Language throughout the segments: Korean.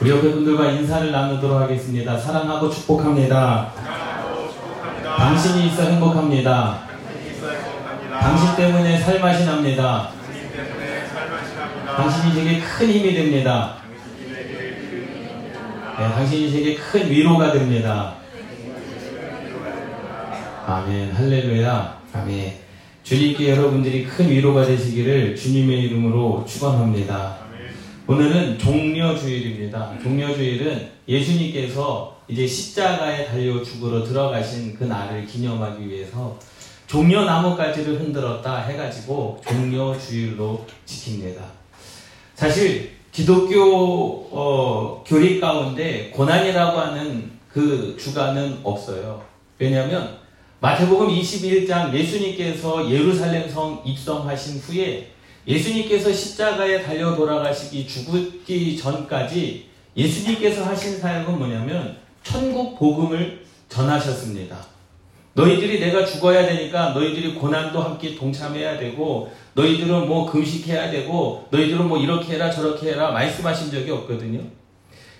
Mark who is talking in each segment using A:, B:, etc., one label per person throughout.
A: 우리 옆에 분들과 인사를 나누도록 하겠습니다. 사랑하고 축복합니다. 당신이 있어 행복합니다. 당신 때문에 살맛이 납니다. 당신이 제게 큰 힘이 됩니다. 네, 당신이 제게 큰 위로가 됩니다. 아멘. 할렐루야. 아멘. 주님께 여러분들이 큰 위로가 되시기를 주님의 이름으로 축원합니다. 오늘은 종려주일입니다. 종려주일은 예수님께서 이제 십자가에 달려 죽으러 들어가신 그 날을 기념하기 위해서 종려나무까지를 흔들었다 해가지고 종려주일로 지킵니다. 사실 기독교 어, 교리 가운데 고난이라고 하는 그 주간은 없어요. 왜냐하면 마태복음 21장 예수님께서 예루살렘 성 입성하신 후에 예수님께서 십자가에 달려 돌아가시기 죽기 전까지 예수님께서 하신 사역은 뭐냐면 천국 복음을 전하셨습니다. 너희들이 내가 죽어야 되니까 너희들이 고난도 함께 동참해야 되고 너희들은 뭐 금식해야 되고 너희들은 뭐 이렇게 해라 저렇게 해라 말씀하신 적이 없거든요.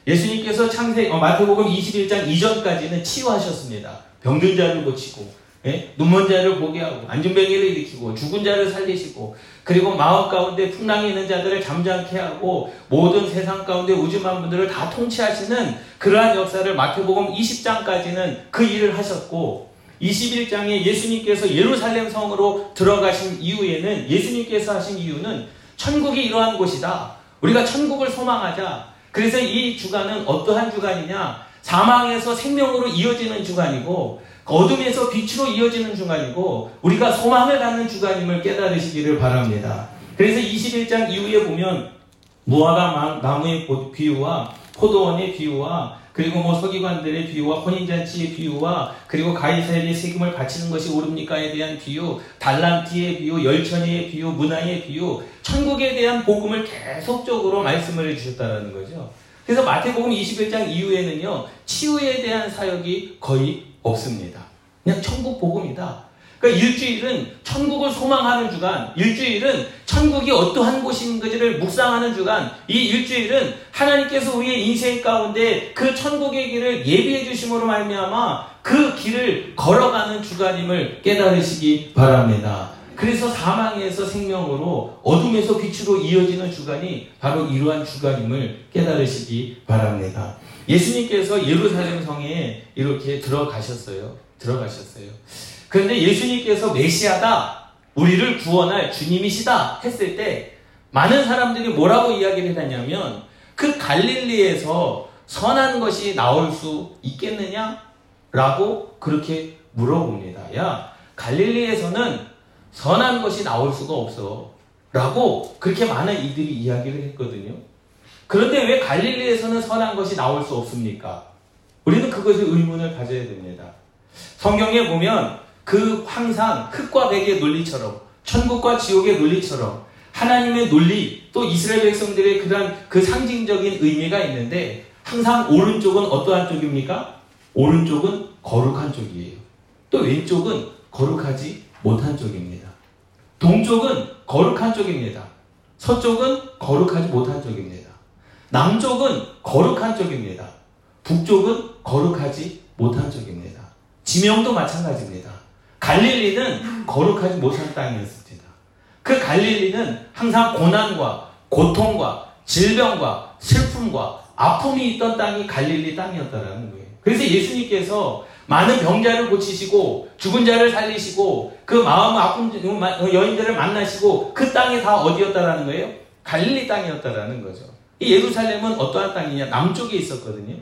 A: 예수님께서 창세 어, 마태복음 21장 이전까지는 치유하셨습니다. 병든 자를 고치고 예? 눈먼 자를 보게 하고 안전병이를 일으키고 죽은 자를 살리시고 그리고 마음 가운데 풍랑이 있는 자들을 잠잠케 하고 모든 세상 가운데 우주만 분들을 다 통치하시는 그러한 역사를 마태복음 20장까지는 그 일을 하셨고 21장에 예수님께서 예루살렘 성으로 들어가신 이후에는 예수님께서 하신 이유는 천국이 이러한 곳이다. 우리가 천국을 소망하자. 그래서 이 주간은 어떠한 주간이냐? 사망에서 생명으로 이어지는 주간이고 어둠에서 빛으로 이어지는 주간이고 우리가 소망을 갖는 주간임을 깨달으시기를 바랍니다. 그래서 21장 이후에 보면 무화과 나무의 비유와 포도원의 비유와 그리고 뭐 서기관들의 비유와 혼인잔치의 비유와 그리고 가이사에게 세금을 바치는 것이 옳습니까에 대한 비유, 달란티의 비유, 열천의 비유, 문화의 비유, 천국에 대한 복음을 계속적으로 말씀을 해주셨다는 거죠. 그래서 마태복음 21장 이후에는요, 치유에 대한 사역이 거의 없습니다. 그냥 천국 복음이다. 그러니까 일주일은 천국을 소망하는 주간, 일주일은 천국이 어떠한 곳인지를 묵상하는 주간, 이 일주일은 하나님께서 우리의 인생 가운데 그 천국의 길을 예비해 주심으로 말미암아 그 길을 걸어가는 주간임을 깨달으시기 바랍니다. 그래서 사망에서 생명으로 어둠에서 빛으로 이어지는 주간이 바로 이러한 주간임을 깨달으시기 바랍니다. 예수님께서 예루살렘 성에 이렇게 들어가셨어요. 들어가셨어요. 그런데 예수님께서 메시아다, 우리를 구원할 주님이시다 했을 때 많은 사람들이 뭐라고 이야기를 해놨냐면 그 갈릴리에서 선한 것이 나올 수 있겠느냐? 라고 그렇게 물어봅니다. 야, 갈릴리에서는 선한 것이 나올 수가 없어. 라고 그렇게 많은 이들이 이야기를 했거든요. 그런데 왜 갈릴리에서는 선한 것이 나올 수 없습니까? 우리는 그것에 의문을 가져야 됩니다. 성경에 보면 그 항상 흙과 백의 논리처럼 천국과 지옥의 논리처럼 하나님의 논리 또 이스라엘 백성들의 그런 그 상징적인 의미가 있는데 항상 오른쪽은 어떠한 쪽입니까? 오른쪽은 거룩한 쪽이에요. 또 왼쪽은 거룩하지 못한 쪽입니다. 동쪽은 거룩한 쪽입니다. 서쪽은 거룩하지 못한 쪽입니다. 남쪽은 거룩한 쪽입니다. 북쪽은 거룩하지 못한 쪽입니다. 지명도 마찬가지입니다. 갈릴리는 거룩하지 못한 땅이었습니다. 그 갈릴리는 항상 고난과 고통과 질병과 슬픔과 아픔이 있던 땅이 갈릴리 땅이었다라는 거예요. 그래서 예수님께서 많은 병자를 고치시고 죽은 자를 살리시고 그 마음 아픈 여인들을 만나시고 그 땅이 다 어디였다라는 거예요? 갈릴리 땅이었다라는 거죠. 이 예루살렘은 어떠한 땅이냐? 남쪽에 있었거든요.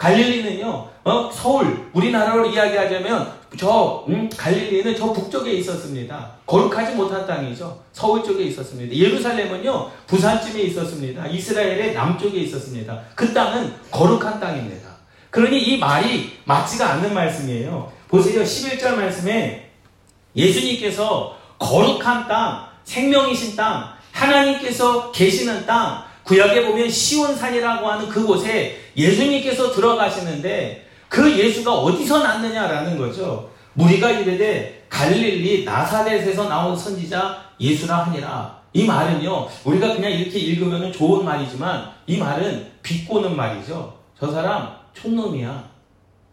A: 갈릴리는요, 어, 서울, 우리나라로 이야기하자면 저 음, 갈릴리는 저 북쪽에 있었습니다. 거룩하지 못한 땅이죠. 서울 쪽에 있었습니다. 예루살렘은요 부산쯤에 있었습니다. 이스라엘의 남쪽에 있었습니다. 그 땅은 거룩한 땅입니다. 그러니 이 말이 맞지가 않는 말씀이에요. 보세요. 11절 말씀에 예수님께서 거룩한 땅, 생명이신 땅, 하나님께서 계시는 땅, 구약에 보면 시온산이라고 하는 그곳에 예수님께서 들어가시는데 그 예수가 어디서 났느냐라는 거죠. 무리가 이르되 갈릴리 나사렛에서 나온 선지자 예수라 하니라. 이 말은요, 우리가 그냥 이렇게 읽으면 좋은 말이지만 이 말은 비꼬는 말이죠. 저 사람 촌놈이야.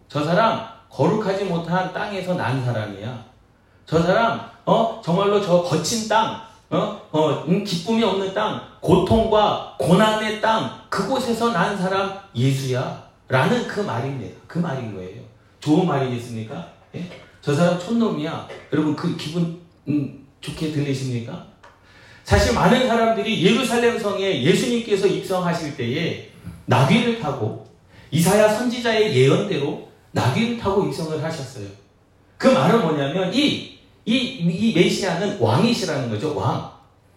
A: 저 사람 거룩하지 못한 땅에서 난 사람이야. 저 사람 어 정말로 저 거친 땅, 어, 어 음, 기쁨이 없는 땅, 고통과 고난의 땅 그곳에서 난 사람 예수야. 라는 그 말입니다. 그 말인 거예요. 좋은 말이겠습니까? 예? 저 사람 촌놈이야. 여러분 그 기분 음, 좋게 들리십니까? 사실 많은 사람들이 예루살렘 성에 예수님께서 입성하실 때에 나귀를 타고 이사야 선지자의 예언대로 나귀를 타고 입성을 하셨어요. 그 말은 뭐냐면 이, 이, 이 메시아는 왕이시라는 거죠. 왕.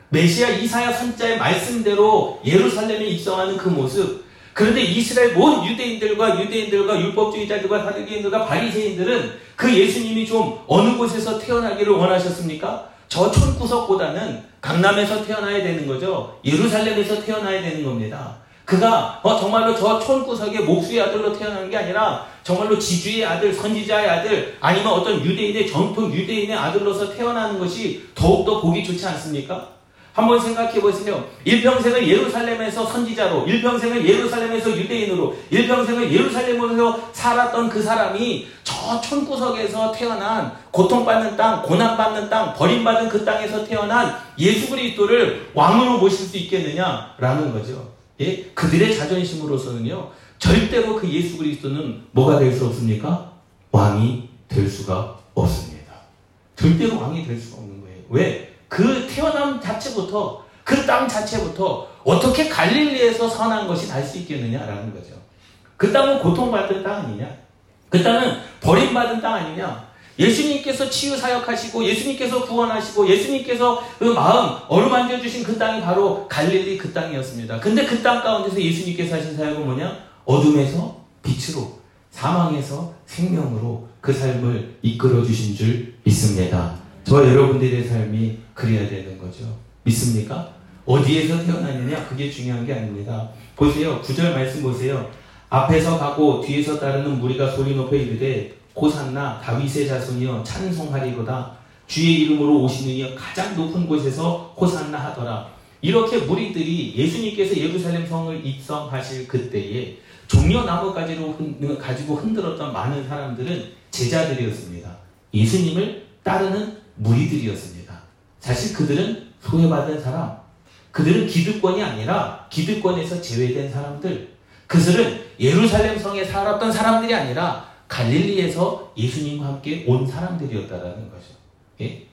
A: 메시아 이사야 선자의 말씀대로 예루살렘에 입성하는 그 모습. 그런데 이스라엘 모든 유대인들과 유대인들과 율법주의자들과 사두개인들과 바리새인들은 그 예수님이 좀 어느 곳에서 태어나기를 원하셨습니까? 저 촌구석보다는 강남에서 태어나야 되는 거죠. 예루살렘에서 태어나야 되는 겁니다. 그가 어, 정말로 저 촌구석의 목수의 아들로 태어난 게 아니라 정말로 지주의 아들, 선지자의 아들, 아니면 어떤 유대인의 전통 유대인의 아들로서 태어나는 것이 더욱더 보기 좋지 않습니까? 한번 생각해 보세요. 일평생을 예루살렘에서 선지자로, 일평생을 예루살렘에서 유대인으로, 일평생을 예루살렘에서 살았던 그 사람이 저 촌구석에서 태어난 고통받는 땅, 고난받는 땅, 버림받은 그 땅에서 태어난 예수 그리스도를 왕으로 모실 수 있겠느냐라는 거죠. 예? 그들의 자존심으로서는요, 절대로 그 예수 그리스도는 뭐가 될 수 없습니까? 왕이 될 수가 없습니다. 절대로 왕이 될 수가 없는 거예요. 왜? 그 태어남 자체부터, 그 땅 자체부터 어떻게 갈릴리에서 선한 것이 날 수 있겠느냐라는 거죠. 그 땅은 고통받은 땅 아니냐? 그 땅은 버림받은 땅 아니냐? 예수님께서 치유 사역하시고 예수님께서 구원하시고 예수님께서 그 마음 어루만져 주신 그 땅이 바로 갈릴리 그 땅이었습니다. 근데 그 땅 가운데서 예수님께서 하신 사역은 뭐냐? 어둠에서 빛으로 사망에서 생명으로 그 삶을 이끌어 주신 줄 믿습니다. 저 여러분들의 삶이 그래야 되는 거죠. 믿습니까? 어디에서 태어나느냐 그게 중요한 게 아닙니다. 보세요. 구절 말씀 보세요. 앞에서 가고 뒤에서 따르는 무리가 소리 높여 이르되 고산나 다윗의 자손이여 찬송하리로다 주의 이름으로 오시는 이여 가장 높은 곳에서 호산나 하더라. 이렇게 무리들이 예수님께서 예루살렘 성을 입성하실 그때에 종려나무가지로 가지고 흔들었던 많은 사람들은 제자들이었습니다. 예수님을 따르는 무리들이었습니다. 사실 그들은 소외받은 사람, 그들은 기득권이 아니라 기득권에서 제외된 사람들, 그들은 예루살렘 성에 살았던 사람들이 아니라 갈릴리에서 예수님과 함께 온 사람들이었다라는 거죠. 예?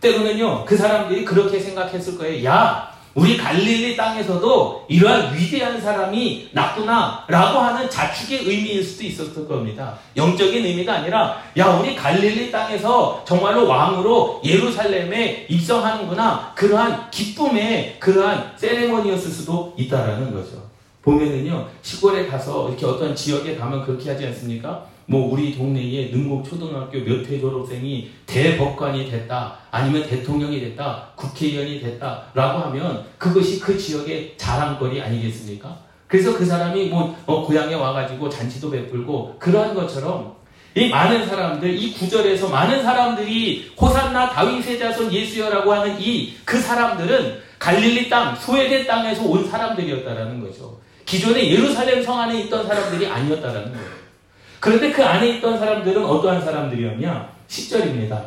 A: 때로는요, 그 사람들이 그렇게 생각했을 거예요. 야, 우리 갈릴리 땅에서도 이러한 위대한 사람이 났구나 라고 하는 자축의 의미일 수도 있었을 겁니다. 영적인 의미가 아니라 야 우리 갈릴리 땅에서 정말로 왕으로 예루살렘에 입성하는구나 그러한 기쁨의 그러한 세레머니였을 수도 있다라는 거죠. 보면은요 시골에 가서 이렇게 어떤 지역에 가면 그렇게 하지 않습니까? 뭐 우리 동네에 능곡 초등학교 몇 회 졸업생이 대법관이 됐다 아니면 대통령이 됐다 국회의원이 됐다라고 하면 그것이 그 지역의 자랑거리 아니겠습니까? 그래서 그 사람이 뭐 어, 고향에 와가지고 잔치도 베풀고 그러한 것처럼 이 많은 사람들 이 구절에서 많은 사람들이 호산나 다윗의 자손 예수여라고 하는 이 그 사람들은 갈릴리 땅 소외된 땅에서 온 사람들이었다라는 거죠. 기존에 예루살렘 성 안에 있던 사람들이 아니었다라는 거예요. 그런데 그 안에 있던 사람들은 어떠한 사람들이었냐? 10절입니다.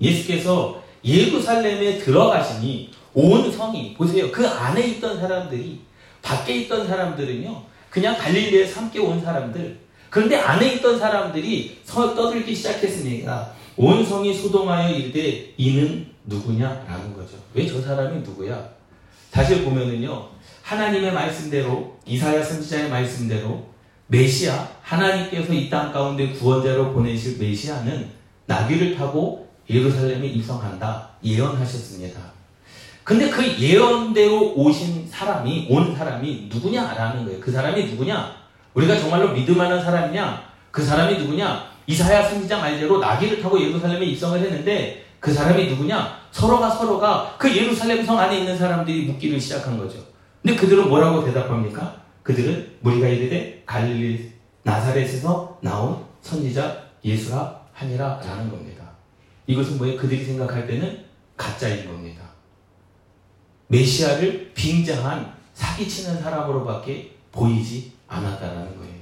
A: 예수께서 예루살렘에 들어가시니 온 성이 보세요. 그 안에 있던 사람들이 밖에 있던 사람들은요. 그냥 갈릴리에 함께 온 사람들. 그런데 안에 있던 사람들이 서 떠들기 시작했으니까 온 성이 소동하여 이르되 이는 누구냐라는 거죠. 왜 저 사람이 누구야? 사실 보면은요. 하나님의 말씀대로 이사야 선지자의 말씀대로 메시아, 하나님께서 이 땅 가운데 구원자로 보내실 메시아는 나귀를 타고 예루살렘에 입성한다. 예언하셨습니다. 근데 그 예언대로 오신 사람이, 온 사람이 누구냐라는 거예요. 그 사람이 누구냐? 우리가 정말로 믿음하는 사람이냐? 그 사람이 누구냐? 이사야 선지자 말대로 나귀를 타고 예루살렘에 입성을 했는데 그 사람이 누구냐? 서로가 서로가 그 예루살렘 성 안에 있는 사람들이 묻기를 시작한 거죠. 근데 그들은 뭐라고 대답합니까? 그들은 무리가 이르되 갈릴리 나사렛에서 나온 선지자 예수라 하니라 라는 겁니다. 이것은 뭐예요? 그들이 생각할 때는 가짜인 겁니다. 메시아를 빙자한 사기치는 사람으로밖에 보이지 않았다라는 거예요.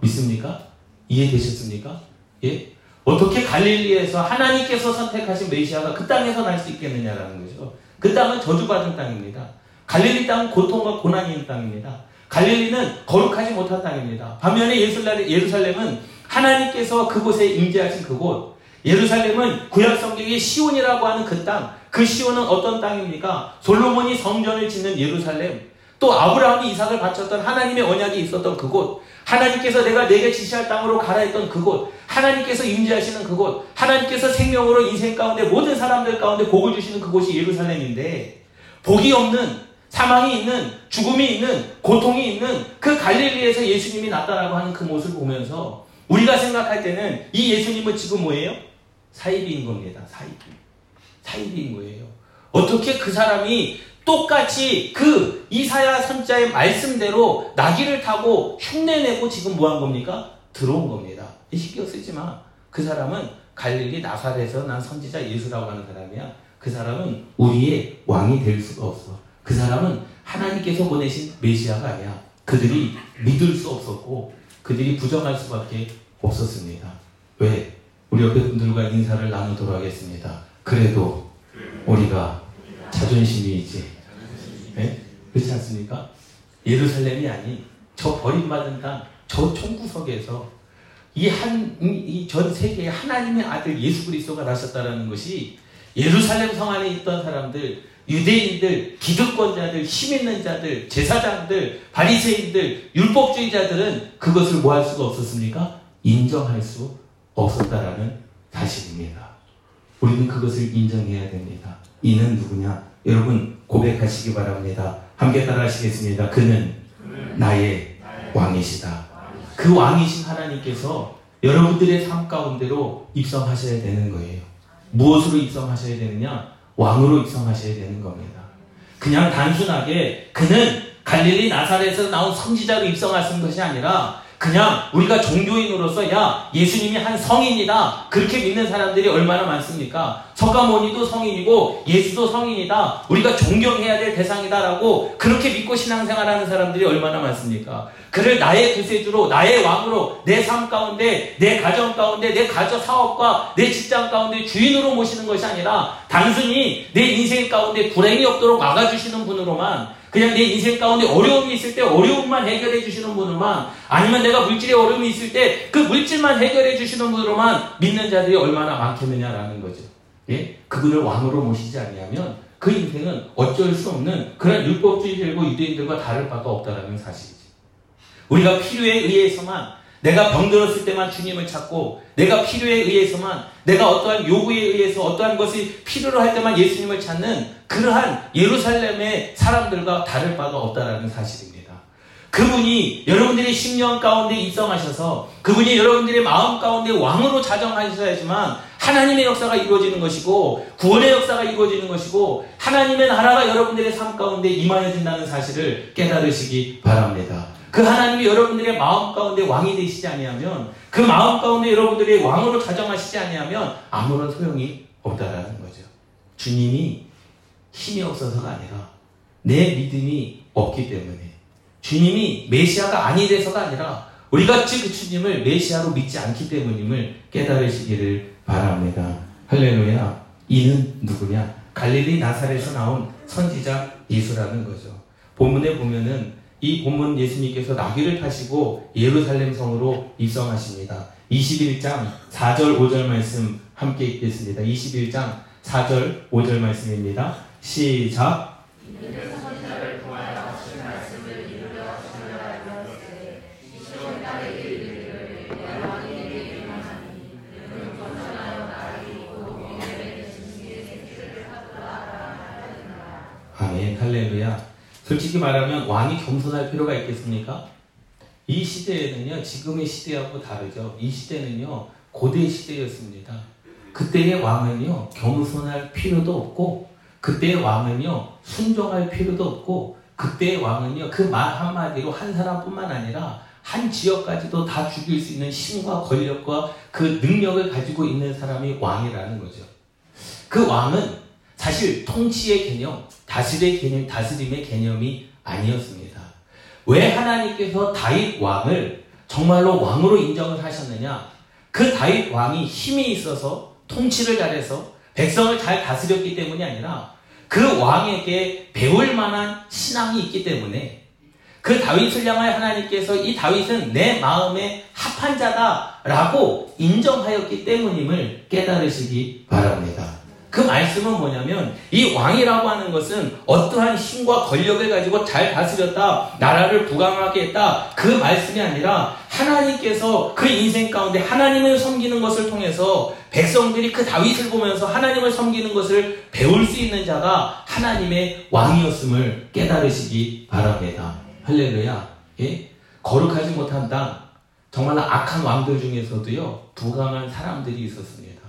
A: 믿습니까? 이해되셨습니까? 예? 어떻게 갈릴리에서 하나님께서 선택하신 메시아가 그 땅에서 날 수 있겠느냐라는 거죠. 그 땅은 저주받은 땅입니다. 갈릴리 땅은 고통과 고난이 있는 땅입니다. 갈릴리는 거룩하지 못한 땅입니다. 반면에 예루살렘은 하나님께서 그곳에 임재하신 그곳, 예루살렘은 구약 성경의 시온이라고 하는 그 땅, 그 시온은 어떤 땅입니까? 솔로몬이 성전을 짓는 예루살렘, 또 아브라함이 이삭을 바쳤던 하나님의 언약이 있었던 그곳, 하나님께서 내가 내게 지시할 땅으로 가라 했던 그곳, 하나님께서 임재하시는 그곳, 하나님께서 생명으로 인생 가운데 모든 사람들 가운데 복을 주시는 그곳이 예루살렘인데, 복이 없는, 사망이 있는, 죽음이 있는, 고통이 있는 그 갈릴리에서 예수님이 나타나고 하는 그 모습을 보면서 우리가 생각할 때는 이 예수님은 지금 뭐예요? 사이비인 겁니다. 사이비. 사이비인 거예요. 어떻게 그 사람이 똑같이 그 이사야 선자의 말씀대로 나귀를 타고 흉내내고 지금 뭐 한 겁니까? 들어온 겁니다. 신경 쓰지 마. 그 사람은 갈릴리 나사렛에서 난 선지자 예수라고 하는 사람이야. 그 사람은 우리의 왕이 될 수가 없어. 그 사람은 하나님께서 보내신 메시아가 아니야. 그들이 믿을 수 없었고 그들이 부정할 수밖에 없었습니다. 왜? 우리 옆에 분들과 인사를 나누도록 하겠습니다. 그래도 우리가 자존심이 있지. 네? 그렇지 않습니까? 예루살렘이 아닌 저 버림받은 땅, 저 총구석에서 이 한, 이 전 세계에 하나님의 아들 예수 그리스도가 나셨다라는 것이 예루살렘 성 안에 있던 사람들, 유대인들, 기득권자들, 힘 있는 자들, 제사장들, 바리새인들, 율법주의자들은 그것을 뭐 할 수가 없었습니까? 인정할 수 없었다라는 사실입니다. 우리는 그것을 인정해야 됩니다. 이는 누구냐? 여러분 고백하시기 바랍니다. 함께 따라 하시겠습니다. 그는 나의 왕이시다. 그 왕이신 하나님께서 여러분들의 삶 가운데로 입성하셔야 되는 거예요. 무엇으로 입성하셔야 되느냐? 왕으로 입성하셔야 되는 겁니다. 그냥 단순하게 그는 갈릴리 나사렛에서 나온 선지자로 입성하신 것이 아니라 그냥 우리가 종교인으로서 야 예수님이 한 성인이다 그렇게 믿는 사람들이 얼마나 많습니까? 서가모니도 성인이고 예수도 성인이다 우리가 존경해야 될 대상이다라고 그렇게 믿고 신앙생활하는 사람들이 얼마나 많습니까? 그를 나의 구세주로 나의 왕으로 내 삶 가운데 내 가정 가운데 내 가정 사업과 내 직장 가운데 주인으로 모시는 것이 아니라 단순히 내 인생 가운데 불행이 없도록 막아주시는 분으로만 그냥 내 인생 가운데 어려움이 있을 때 어려움만 해결해 주시는 분으로만 아니면 내가 물질에 어려움이 있을 때 그 물질만 해결해 주시는 분으로만 믿는 자들이 얼마나 많겠느냐라는 거죠. 예? 그분을 왕으로 모시지 않냐면 그 인생은 어쩔 수 없는 그런 율법주의들과 유대인들과 다를 바가 없다라는 사실이지. 우리가 필요에 의해서만 내가 병들었을 때만 주님을 찾고 내가 필요에 의해서만 내가 어떠한 요구에 의해서 어떠한 것이 필요로 할 때만 예수님을 찾는 그러한 예루살렘의 사람들과 다를 바가 없다라는 사실입니다. 그분이 여러분들의 심령 가운데 입성하셔서 그분이 여러분들의 마음 가운데 왕으로 자정하셔야지만 하나님의 역사가 이루어지는 것이고 구원의 역사가 이루어지는 것이고 하나님의 나라가 여러분들의 삶 가운데 임하여진다는 사실을 깨달으시기 바랍니다. 그 하나님이 여러분들의 마음 가운데 왕이 되시지 아니하면 그 마음 가운데 여러분들의 왕으로 자정하시지 아니하면 아무런 소용이 없다라는 거죠. 주님이 힘이 없어서가 아니라 내 믿음이 없기 때문에 주님이 메시아가 아니 돼서가 아니라 우리가 그 주님을 메시아로 믿지 않기 때문임을 깨달으시기를 바랍니다. 할렐루야. 이는 누구냐? 갈릴리 나사렛에서 나온 선지자 예수라는 거죠. 본문에 보면은 이 본문 예수님께서 나귀를 타시고 예루살렘 성으로 입성하십니다. 21장 4절 5절 말씀 함께 읽겠습니다. 21장 4절 5절 말씀입니다. 시작. 아멘 할렐루야 솔직히 말하면 왕이 겸손할 필요가 있겠습니까? 이 시대에는요, 지금의 시대하고 다르죠. 이 시대는요, 고대 시대였습니다. 그때의 왕은요, 겸손할 필요도 없고, 그때의 왕은요, 순종할 필요도 없고, 그때의 왕은요, 그 말 한마디로 한 사람뿐만 아니라 한 지역까지도 다 죽일 수 있는 힘과 권력과 그 능력을 가지고 있는 사람이 왕이라는 거죠. 그 왕은 사실 통치의 개념, 다스림의 개념, 다스림의 개념이 아니었습니다. 왜 하나님께서 다윗 왕을 정말로 왕으로 인정을 하셨느냐? 그 다윗 왕이 힘이 있어서 통치를 잘해서 백성을 잘 다스렸기 때문이 아니라 그 왕에게 배울 만한 신앙이 있기 때문에 그 다윗을 향하여 하나님께서 이 다윗은 내 마음에 합한 자다라고 인정하였기 때문임을 깨달으시기 바랍니다. 그 말씀은 뭐냐면 이 왕이라고 하는 것은 어떠한 힘과 권력을 가지고 잘 다스렸다, 나라를 부강하게 했다 그 말씀이 아니라 하나님께서 그 인생 가운데 하나님을 섬기는 것을 통해서 백성들이 그 다윗을 보면서 하나님을 섬기는 것을 배울 수 있는 자가 하나님의 왕이었음을 깨달으시기 바랍니다. 할렐루야. 예? 거룩하지 못한 땅, 정말 악한 왕들 중에서도요, 부강한 사람들이 있었습니다.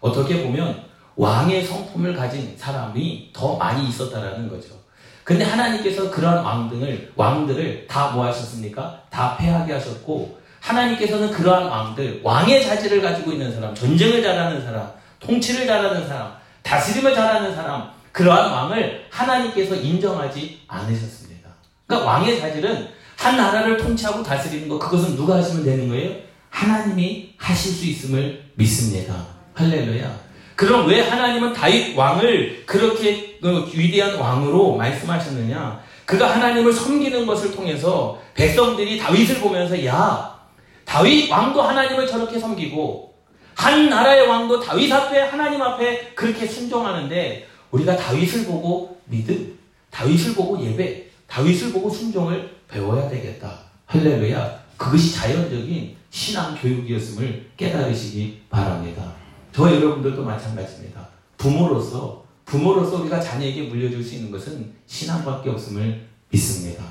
A: 어떻게 보면 왕의 성품을 가진 사람이 더 많이 있었다라는 거죠. 근데 하나님께서 그러한 왕들을, 왕들을 다 뭐 하셨습니까? 다 패하게 하셨고, 하나님께서는 그러한 왕들, 왕의 자질을 가지고 있는 사람, 전쟁을 잘하는 사람, 통치를 잘하는 사람, 다스림을 잘하는 사람, 그러한 왕을 하나님께서 인정하지 않으셨습니다. 그러니까 왕의 자질은 한 나라를 통치하고 다스리는 것, 그것은 누가 하시면 되는 거예요? 하나님이 하실 수 있음을 믿습니다. 할렐루야. 그럼 왜 하나님은 다윗 왕을 그렇게 그 위대한 왕으로 말씀하셨느냐? 그가 하나님을 섬기는 것을 통해서 백성들이 다윗을 보면서 야 다윗 왕도 하나님을 저렇게 섬기고 한 나라의 왕도 다윗 앞에 하나님 앞에 그렇게 순종하는데 우리가 다윗을 보고 믿음, 다윗을 보고 예배, 다윗을 보고 순종을 배워야 되겠다. 할렐루야. 그것이 자연적인 신앙 교육이었음을 깨달으시기 바랍니다. 저 여러분들도 마찬가지입니다. 부모로서 부모로서 우리가 자녀에게 물려줄 수 있는 것은 신앙밖에 없음을 믿습니다.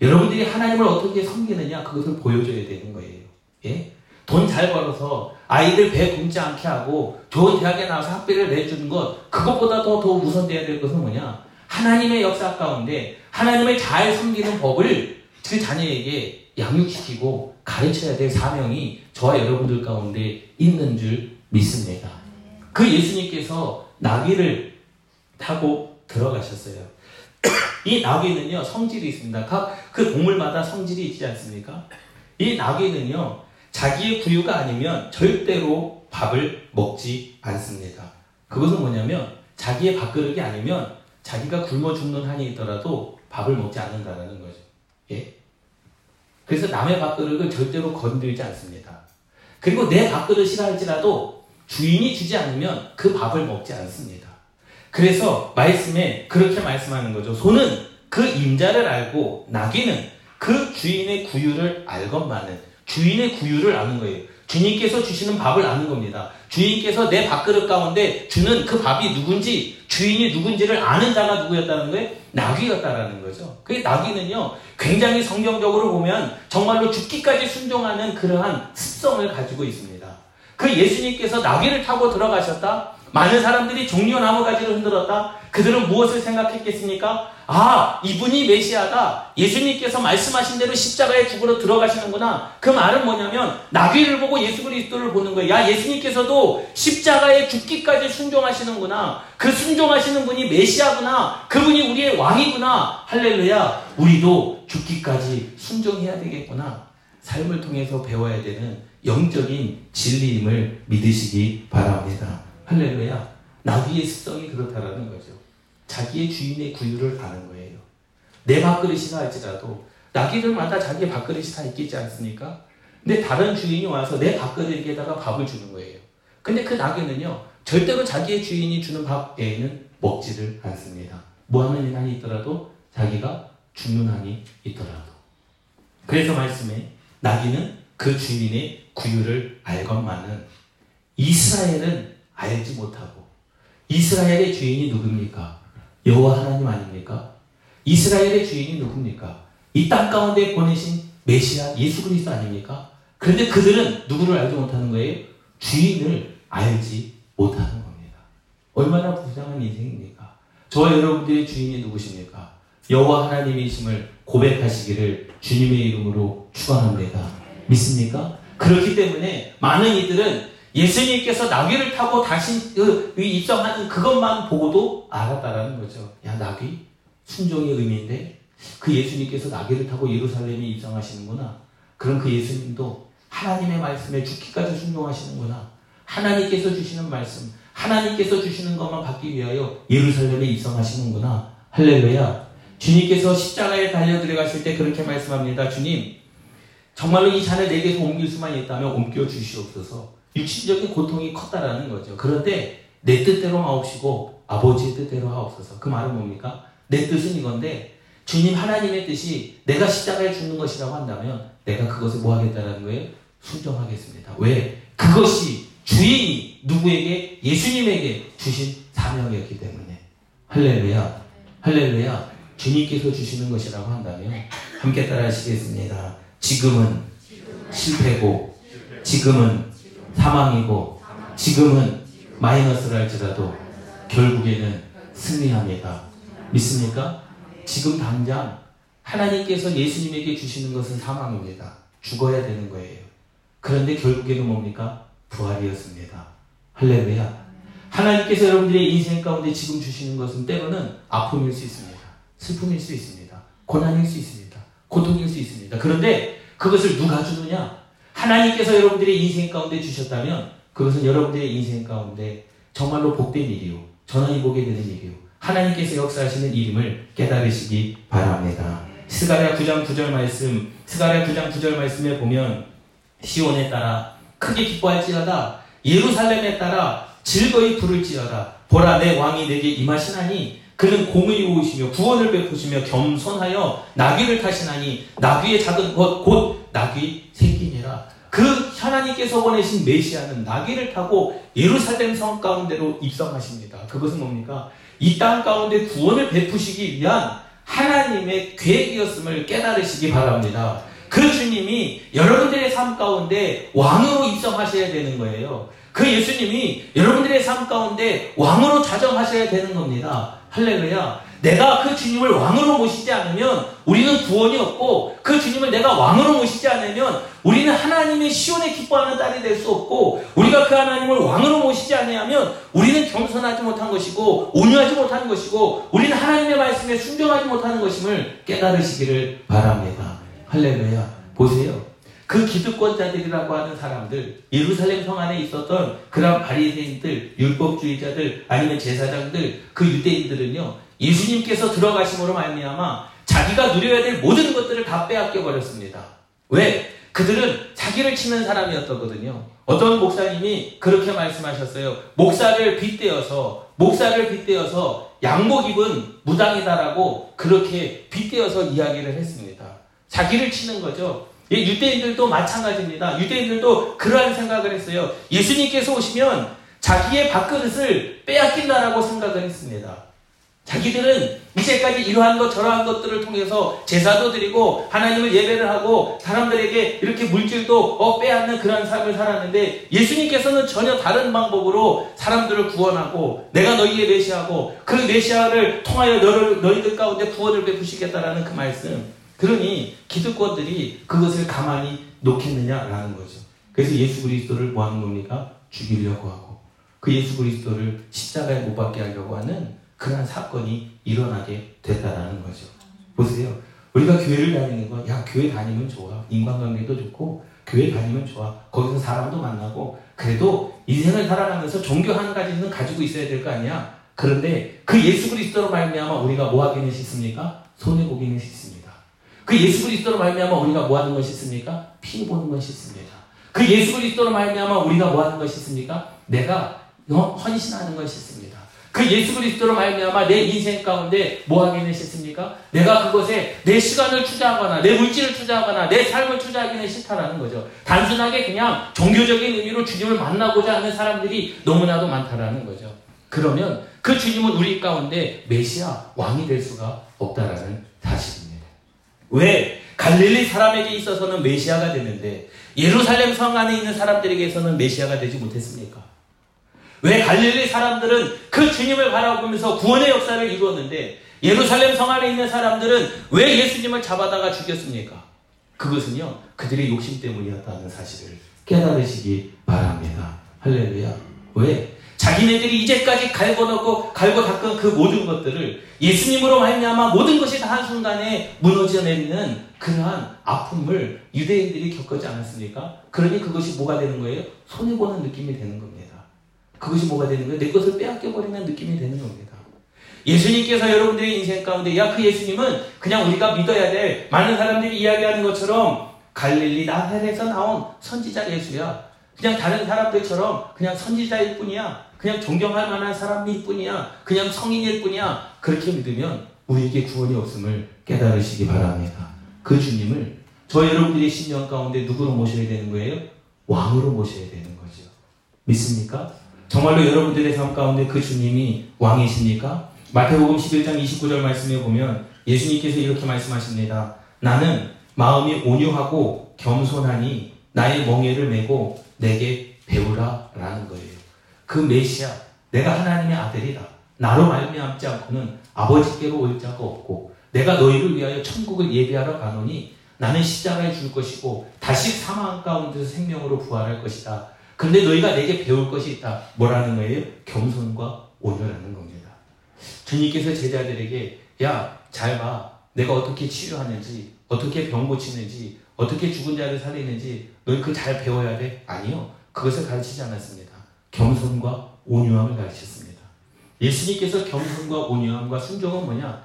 A: 여러분들이 하나님을 어떻게 섬기느냐 그것을 보여줘야 되는 거예요. 예? 돈 잘 벌어서 아이들 배 굶지 않게 하고 좋은 대학에 나와서 학비를 내주는 것 그것보다 더, 더 우선돼야 될 것은 뭐냐? 하나님의 역사 가운데 하나님을 잘 섬기는 법을 그 자녀에게 양육시키고 가르쳐야 될 사명이 저와 여러분들 가운데 있는 줄 믿습니다. 그 예수님께서 나귀를 타고 들어가셨어요. 이 나귀는요, 성질이 있습니다. 각 그 동물마다 성질이 있지 않습니까? 이 나귀는요, 자기의 구유가 아니면 절대로 밥을 먹지 않습니다. 그것은 뭐냐면, 자기의 밥그릇이 아니면 자기가 굶어 죽는 한이 있더라도 밥을 먹지 않는다는 거죠. 예? 그래서 남의 밥그릇을 절대로 건들지 않습니다. 그리고 내 밥그릇이라 할지라도 주인이 주지 않으면 그 밥을 먹지 않습니다. 그래서 말씀에 그렇게 말씀하는 거죠. 소는 그 임자를 알고 나귀는 그 주인의 구유를 알건만은 주인의 구유를 아는 거예요. 주님께서 주시는 밥을 아는 겁니다. 주인께서 내 밥그릇 가운데 주는 그 밥이 누군지 주인이 누군지를 아는 자가 누구였다는 거예요? 나귀였다라는 거죠. 그 나귀는요, 굉장히 성경적으로 보면 정말로 죽기까지 순종하는 그러한 습성을 가지고 있습니다. 그 예수님께서 나귀를 타고 들어가셨다. 많은 사람들이 종려 나무 가지를 흔들었다. 그들은 무엇을 생각했겠습니까? 아, 이분이 메시아다. 예수님께서 말씀하신 대로 십자가에 죽으러 들어가시는구나. 그 말은 뭐냐면 나귀를 보고 예수 그리스도를 보는 거예요. 야, 예수님께서도 십자가에 죽기까지 순종하시는구나. 그 순종하시는 분이 메시아구나. 그분이 우리의 왕이구나. 할렐루야. 우리도 죽기까지 순종해야 되겠구나. 삶을 통해서 배워야 되는 영적인 진리임을 믿으시기 바랍니다. 할렐루야. 나귀의 습성이 그렇다라는 거죠. 자기의 주인의 구유를 아는 거예요. 내 밥그릇이나 할지라도 나귀들마다 자기의 밥그릇이 다 있겠지 않습니까? 근데 다른 주인이 와서 내 밥그릇에다가 밥을 주는 거예요. 근데 그 나귀는요, 절대로 자기의 주인이 주는 밥 외에는 먹지를 않습니다. 뭐 하는 한이 있더라도 자기가 죽는 한이 있더라도. 그래서 말씀에 나귀는 그 주인의 구유를 알건만은 이스라엘은 알지 못하고 이스라엘의 주인이 누굽니까? 여호와 하나님 아닙니까? 이스라엘의 주인이 누굽니까? 이 땅 가운데 보내신 메시아 예수 그리스도 아닙니까? 그런데 그들은 누구를 알지 못하는 거예요? 주인을 알지 못하는 겁니다. 얼마나 부장한 인생입니까? 저와 여러분들의 주인이 누구십니까? 여호와 하나님이심을 고백하시기를 주님의 이름으로 축원합니다. 믿습니까? 그렇기 때문에 많은 이들은 예수님께서 나귀를 타고 다시 그 입성하는 그것만 보고도 알았다라는 거죠. 야, 나귀? 순종의 의미인데? 그 예수님께서 나귀를 타고 예루살렘에 입성하시는구나. 그럼 그 예수님도 하나님의 말씀에 죽기까지 순종하시는구나. 하나님께서 주시는 말씀, 하나님께서 주시는 것만 받기 위하여 예루살렘에 입성하시는구나. 할렐루야. 주님께서 십자가에 달려 들어가실 때 그렇게 말씀합니다. 주님, 정말로 이 잔을 내게서 옮길 수만 있다면 옮겨 주시옵소서. 육신적인 고통이 컸다라는 거죠. 그런데 내 뜻대로 하옵시고 아버지의 뜻대로 하옵소서. 그 말은 뭡니까? 내 뜻은 이건데 주님 하나님의 뜻이 내가 십자가에 죽는 것이라고 한다면 내가 그것을 뭐 하겠다는 거예요? 순종하겠습니다. 왜? 그것이 주인이 누구에게? 예수님에게 주신 사명이었기 때문에. 할렐루야. 할렐루야. 주님께서 주시는 것이라고 한다면 함께 따라 하시겠습니다. 지금은 실패고, 지금은 사망이고, 지금은 마이너스를 할지라도 결국에는 승리합니다. 믿습니까? 지금 당장 하나님께서 예수님에게 주시는 것은 사망입니다. 죽어야 되는 거예요. 그런데 결국에는 뭡니까? 부활이었습니다. 할렐루야. 하나님께서 여러분들의 인생 가운데 지금 주시는 것은 때로는 아픔일 수 있습니다. 슬픔일 수 있습니다. 고난일 수 있습니다. 고통일 수 있습니다. 그런데 그것을 누가 주느냐? 하나님께서 여러분들의 인생 가운데 주셨다면 그것은 여러분들의 인생 가운데 정말로 복된 일이요. 전원이 보게 되는 일이요. 하나님께서 역사하시는 이름을 깨달으시기 바랍니다. 스가랴 9장 9절 말씀, 스가랴 9장 9절 말씀에 보면 시온에 따라 크게 기뻐할지어다 예루살렘에 따라 즐거이 부를지어다 보라 내 왕이 내게 임하시나니 그는 공의로우시며 구원을 베푸시며 겸손하여 나귀를 타시나니 나귀의 작은 것 곧 나귀 새끼니라 그 하나님께서 보내신 메시아는 나귀를 타고 예루살렘 성 가운데로 입성하십니다. 그것은 뭡니까? 이 땅 가운데 구원을 베푸시기 위한 하나님의 계획이었음을 깨달으시기 바랍니다. 그 주님이 여러분들의 삶 가운데 왕으로 입성하셔야 되는 거예요. 그 예수님이 여러분들의 삶 가운데 왕으로 자정하셔야 되는 겁니다. 할렐루야. 내가 그 주님을 왕으로 모시지 않으면 우리는 구원이 없고 그 주님을 내가 왕으로 모시지 않으면 우리는 하나님의 시온에 기뻐하는 딸이 될 수 없고 우리가 그 하나님을 왕으로 모시지 않으면 우리는 겸손하지 못한 것이고 온유하지 못하는 것이고 우리는 하나님의 말씀에 순종하지 못하는 것임을 깨달으시기를 바랍니다. 할렐루야. 보세요. 그 기득권자들이라고 하는 사람들, 예루살렘 성 안에 있었던 그런 바리새인들, 율법주의자들, 아니면 제사장들, 그 유대인들은요, 예수님께서 들어가심으로 말미암아 자기가 누려야 될 모든 것들을 다 빼앗겨 버렸습니다. 왜? 그들은 자기를 치는 사람이었거든요. 어떤 목사님이 그렇게 말씀하셨어요. 목사를 빗대어서 목사를 빗대어서 양복 입은 무당이다라고 그렇게 빗대어서 이야기를 했습니다. 자기를 치는 거죠. 예, 유대인들도 마찬가지입니다. 유대인들도 그러한 생각을 했어요. 예수님께서 오시면 자기의 밥그릇을 빼앗긴다라고 생각을 했습니다. 자기들은 이제까지 이러한 것 저러한 것들을 통해서 제사도 드리고 하나님을 예배를 하고 사람들에게 이렇게 물질도 어, 빼앗는 그런 삶을 살았는데 예수님께서는 전혀 다른 방법으로 사람들을 구원하고 내가 너희의 메시아고 그 메시아를 통하여 너를 너희들 가운데 구원을 베푸시겠다라는 그 말씀 그러니 기득권들이 그것을 가만히 놓겠느냐라는 거죠. 그래서 예수 그리스도를 뭐 하는 겁니까? 죽이려고 하고 그 예수 그리스도를 십자가에 못 박게 하려고 하는 그러한 사건이 일어나게 됐다라는 거죠. 보세요. 우리가 교회를 다니는 건, 야, 교회 다니면 좋아. 인간관계도 좋고, 교회 다니면 좋아. 거기서 사람도 만나고, 그래도 인생을 살아가면서 종교 한 가지는 가지고 있어야 될 거 아니야? 그런데 그 예수 그리스도로 말미암아 우리가 뭐 하기는 싫습니까? 손해보기는 싫습니다. 그 예수 그리스도로 말미암아 우리가 뭐 하는 것이 있습니까? 피 보는 것이 있습니다. 그 예수 그리스도로 말미암아 우리가 뭐 하는 것이 있습니까? 내가 헌신하는 것이 있습니다. 그 예수 그리스도로 말미암아 내 인생 가운데 뭐 하기는 싫습니까? 내가 그것에 내 시간을 투자하거나 내 물질을 투자하거나 내 삶을 투자하기는 싫다라는 거죠. 단순하게 그냥 종교적인 의미로 주님을 만나고자 하는 사람들이 너무나도 많다라는 거죠. 그러면 그 주님은 우리 가운데 메시아 왕이 될 수가 없다라는 사실입니다. 왜? 갈릴리 사람에게 있어서는 메시아가 되는데 예루살렘 성 안에 있는 사람들에게서는 메시아가 되지 못했습니까? 왜 갈릴리 사람들은 그 주님을 바라보면서 구원의 역사를 이루었는데 예루살렘 성 안에 있는 사람들은 왜 예수님을 잡아다가 죽였습니까? 그것은요, 그들의 욕심 때문이었다는 사실을 깨달으시기 바랍니다. 할렐루야. 왜? 자기네들이 이제까지 갈고 넣고 갈고 닦은 그 모든 것들을 예수님으로 말미암아 모든 것이 다 한순간에 무너져 내리는 그러한 아픔을 유대인들이 겪지 않았습니까? 그러니 그것이 뭐가 되는 거예요? 손해보는 느낌이 되는 겁니다. 그것이 뭐가 되는 거예요? 내 것을 빼앗겨버리는 느낌이 되는 겁니다. 예수님께서 여러분들의 인생 가운데 야 그 예수님은 그냥 우리가 믿어야 될 많은 사람들이 이야기하는 것처럼 갈릴리 나사렛에서 나온 선지자 예수야. 그냥 다른 사람들처럼 그냥 선지자일 뿐이야. 그냥 존경할 만한 사람일 뿐이야. 그냥 성인일 뿐이야. 그렇게 믿으면 우리에게 구원이 없음을 깨달으시기 바랍니다. 그 주님을 저 여러분들의 신령 가운데 누구로 모셔야 되는 거예요? 왕으로 모셔야 되는 거죠. 믿습니까? 정말로 여러분들의 삶 가운데 그 주님이 왕이십니까? 마태복음 11장 29절 말씀에 보면 예수님께서 이렇게 말씀하십니다. 나는 마음이 온유하고 겸손하니 나의 멍에를 메고 내게 배우라 라는 거예요. 그 메시아, 내가 하나님의 아들이다. 나로 말미암지 않고는 아버지께로 올 자가 없고 내가 너희를 위하여 천국을 예비하러 가노니 나는 십자가에 줄 것이고 다시 사망 가운데서 생명으로 부활할 것이다. 그런데 너희가 내게 배울 것이 있다. 뭐라는 거예요? 겸손과 온유라는 겁니다. 주님께서 제자들에게 야, 잘 봐. 내가 어떻게 치료하는지, 어떻게 병 고치는지, 어떻게 죽은 자를 살리는지 너희 그잘 배워야 돼? 아니요. 그것을 가르치지 않았습니다. 겸손과 온유함을 가르쳤습니다. 예수님께서 겸손과 온유함과 순종은 뭐냐?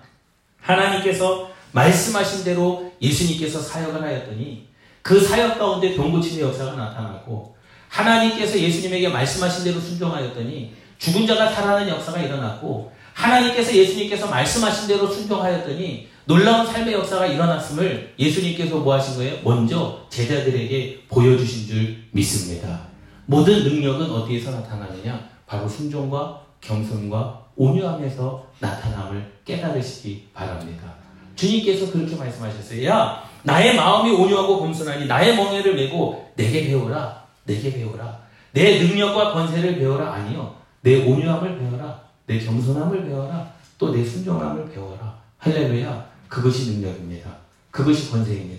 A: 하나님께서 말씀하신 대로 예수님께서 사역을 하였더니 그 사역 가운데 병 고침의 역사가 나타나고 하나님께서 예수님에게 말씀하신 대로 순종하였더니 죽은 자가 살아나는 역사가 일어났고 하나님께서 예수님께서 말씀하신 대로 순종하였더니 놀라운 삶의 역사가 일어났음을 예수님께서 뭐 하신 거예요? 먼저 제자들에게 보여주신 줄 믿습니다. 모든 능력은 어디에서 나타나느냐? 바로 순종과 겸손과 온유함에서 나타남을 깨달으시기 바랍니다. 주님께서 그렇게 말씀하셨어요. 야, 나의 마음이 온유하고 겸손하니 나의 멍에를 메고 내게 배우라. 내게 배우라. 내 능력과 권세를 배워라. 아니요. 내 온유함을 배워라. 내 겸손함을 배워라. 또 내 순종함을 배워라. 할렐루야. 그것이 능력입니다. 그것이 권세입니다.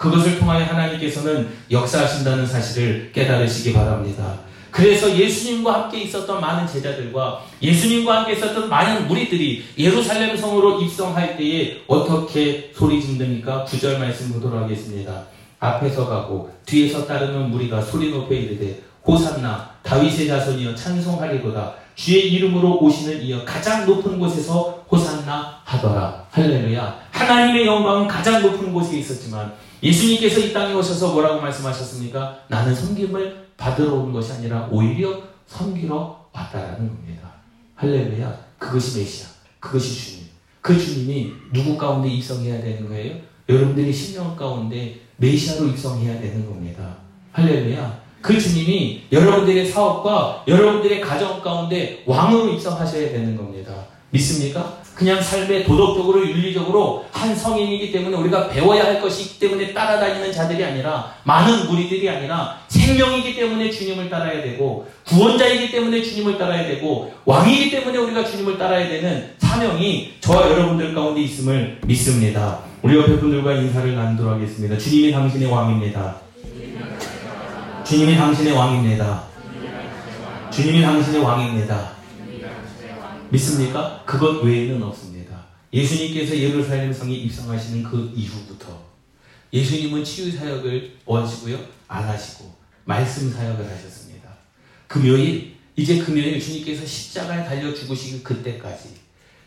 A: 그것을 통하여 하나님께서는 역사하신다는 사실을 깨달으시기 바랍니다. 그래서 예수님과 함께 있었던 많은 제자들과 예수님과 함께 있었던 많은 무리들이 예루살렘 성으로 입성할 때에 어떻게 소리 짓습니까? 구절 말씀 보도록 하겠습니다. 앞에서 가고 뒤에서 따르는 무리가 소리 높여 이르되 호산나 다윗의 자손이여 찬송하리로다 주의 이름으로 오시는 이여 가장 높은 곳에서 호산나 하더라. 할렐루야. 하나님의 영광은 가장 높은 곳에 있었지만 예수님께서 이 땅에 오셔서 뭐라고 말씀하셨습니까? 나는 섬김을 받으러 온 것이 아니라 오히려 섬기러 왔다라는 겁니다. 할렐루야. 그것이 메시아. 그것이 주님. 그 주님이 누구 가운데 입성해야 되는 거예요? 여러분들이 신령 가운데 메시아로 입성해야 되는 겁니다. 할렐루야. 그 주님이 여러분들의 사업과 여러분들의 가정 가운데 왕으로 입성하셔야 되는 겁니다. 믿습니까? 그냥 삶에 도덕적으로 윤리적으로 한 성인이기 때문에 우리가 배워야 할 것이 있기 때문에 따라다니는 자들이 아니라 많은 무리들이 아니라 생명이기 때문에 주님을 따라야 되고 구원자이기 때문에 주님을 따라야 되고 왕이기 때문에 우리가 주님을 따라야 되는 사명이 저와 여러분들 가운데 있음을 믿습니다. 우리 옆에 분들과 인사를 나누도록 하겠습니다. 주님이 당신의 왕입니다. 주님이 당신의 왕입니다. 주님이 당신의 왕입니다. 믿습니까? 그것 외에는 없습니다. 예수님께서 예루살렘 성에 입성하시는 그 이후부터 예수님은 치유 사역을 원하시고요. 안 하시고 말씀 사역을 하셨습니다. 금요일 이제 금요일 주님께서 십자가에 달려 죽으시는 그때까지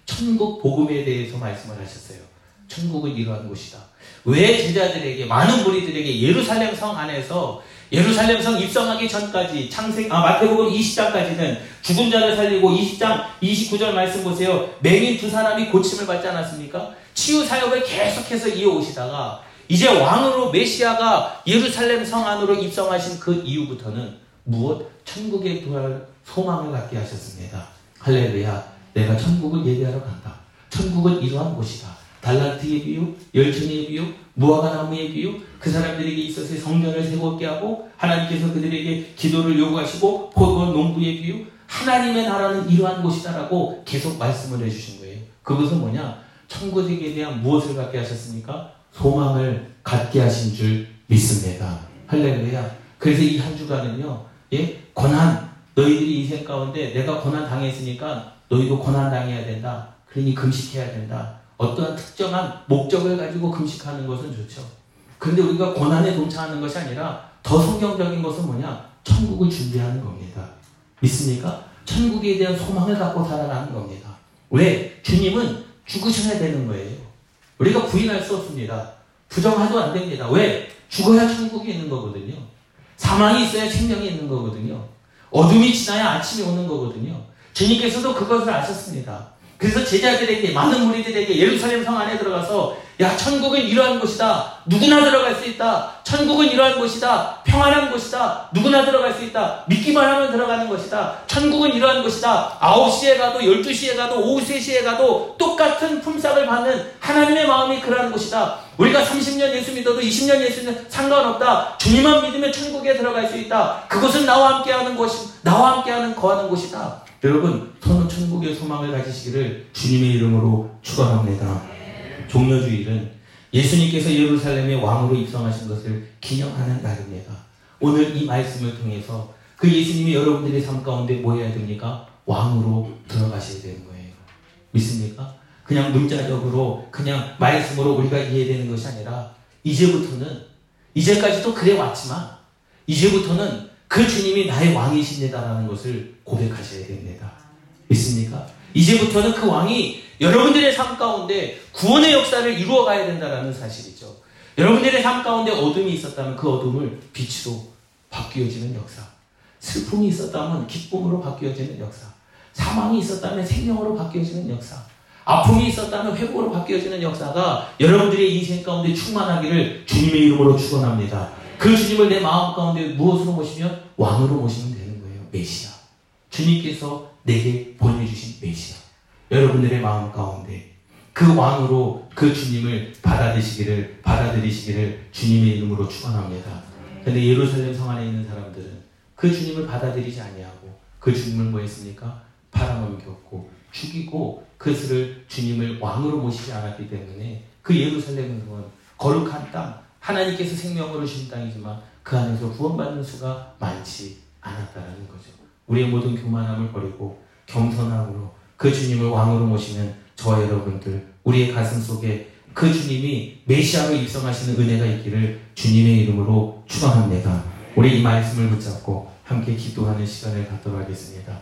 A: 천국 복음에 대해서 말씀을 하셨어요. 천국은 이러한 곳이다. 왜 제자들에게 많은 무리들에게 예루살렘 성 안에서 예루살렘 성 입성하기 전까지 창세 아 마태복음 20장까지는 죽은 자를 살리고 20장 29절 말씀 보세요. 맹인 두 사람이 고침을 받지 않았습니까? 치유 사역을 계속해서 이어오시다가 이제 왕으로 메시아가 예루살렘 성 안으로 입성하신 그 이후부터는 무엇 천국에 들어갈 소망을 갖게 하셨습니다. 할렐루야. 내가 천국을 예배하러 간다. 천국은 이러한 곳이다. 달란트의 비유, 열천의 비유, 무화과 나무의 비유, 그 사람들에게 있어서 성전을 세웠게 하고 하나님께서 그들에게 기도를 요구하시고 포도 농부의 비유, 하나님의 나라는 이러한 곳이다라고 계속 말씀을 해주신 거예요. 그것은 뭐냐? 천국에 대한 무엇을 갖게 하셨습니까? 소망을 갖게 하신 줄 믿습니다. 할렐루야. 그래서 이 한 주간은요, 예, 고난, 너희들이 인생 가운데 내가 고난 당했으니까 너희도 고난 당해야 된다. 그러니 금식해야 된다. 어떠한 특정한 목적을 가지고 금식하는 것은 좋죠. 그런데 우리가 고난에 동참하는 것이 아니라 더 성경적인 것은 뭐냐? 천국을 준비하는 겁니다. 믿습니까? 천국에 대한 소망을 갖고 살아가는 겁니다. 왜? 주님은 죽으셔야 되는 거예요. 우리가 부인할 수 없습니다. 부정하도 안 됩니다. 왜? 죽어야 천국이 있는 거거든요. 사망이 있어야 생명이 있는 거거든요. 어둠이 지나야 아침이 오는 거거든요. 주님께서도 그것을 아셨습니다. 그래서 제자들에게 많은 무리들에게 예루살렘 성 안에 들어가서 야 천국은 이러한 곳이다. 누구나 들어갈 수 있다. 천국은 이러한 곳이다. 평안한 곳이다. 누구나 들어갈 수 있다. 믿기만 하면 들어가는 것이다. 천국은 이러한 곳이다. 9시에 가도 12시에 가도 오후 3시에 가도 똑같은 품삯을 받는 하나님의 마음이 그러한 곳이다. 우리가 30년 예수 믿어도 20년 예수 믿어도 상관없다. 주님만 믿으면 천국에 들어갈 수 있다. 그것은 나와 함께하는 곳이 나와 함께하는 거하는 곳이다. 여러분, 저는 천국의 소망을 가지시기를 주님의 이름으로 축원합니다. 종려주일은 예수님께서 예루살렘의 왕으로 입성하신 것을 기념하는 날입니다. 오늘 이 말씀을 통해서 그 예수님이 여러분들의 삶 가운데 뭐 해야 됩니까? 왕으로 들어가셔야 되는 거예요. 믿습니까? 그냥 문자적으로 그냥 말씀으로 우리가 이해되는 것이 아니라 이제부터는 이제까지도 그래 왔지만 이제부터는 그 주님이 나의 왕이십니다라는 것을 고백하셔야 됩니다. 믿습니까? 이제부터는 그 왕이 여러분들의 삶 가운데 구원의 역사를 이루어 가야 된다는 사실이죠. 여러분들의 삶 가운데 어둠이 있었다면 그 어둠을 빛으로 바뀌어지는 역사. 슬픔이 있었다면 기쁨으로 바뀌어지는 역사. 사망이 있었다면 생명으로 바뀌어지는 역사. 아픔이 있었다면 회복으로 바뀌어지는 역사가 여러분들의 인생 가운데 충만하기를 주님의 이름으로 축원합니다. 그 주님을 내 마음 가운데 무엇으로 모시면 왕으로 모시면 되는 거예요. 메시아. 주님께서 내게 보내주신 메시아. 여러분들의 마음 가운데 그 왕으로 그 주님을 받아들이시기를 받아들이시기를 주님의 이름으로 축원합니다. 근데 예루살렘 성 안에 있는 사람들은 그 주님을 받아들이지 아니하고 그 주님을 뭐 했습니까? 팔아넘겼고 죽이고 그것을 주님을 왕으로 모시지 않았기 때문에 그 예루살렘은 거룩한 땅, 하나님께서 생명으로 주신 땅이지만 그 안에서 구원받는 수가 많지 않았다는 거죠. 우리의 모든 교만함을 버리고 겸손함으로 그 주님을 왕으로 모시는 저와 여러분들 우리의 가슴 속에 그 주님이 메시아로 입성하시는 은혜가 있기를 주님의 이름으로 축원합니다. 우리 이 말씀을 붙잡고 함께 기도하는 시간을 갖도록 하겠습니다.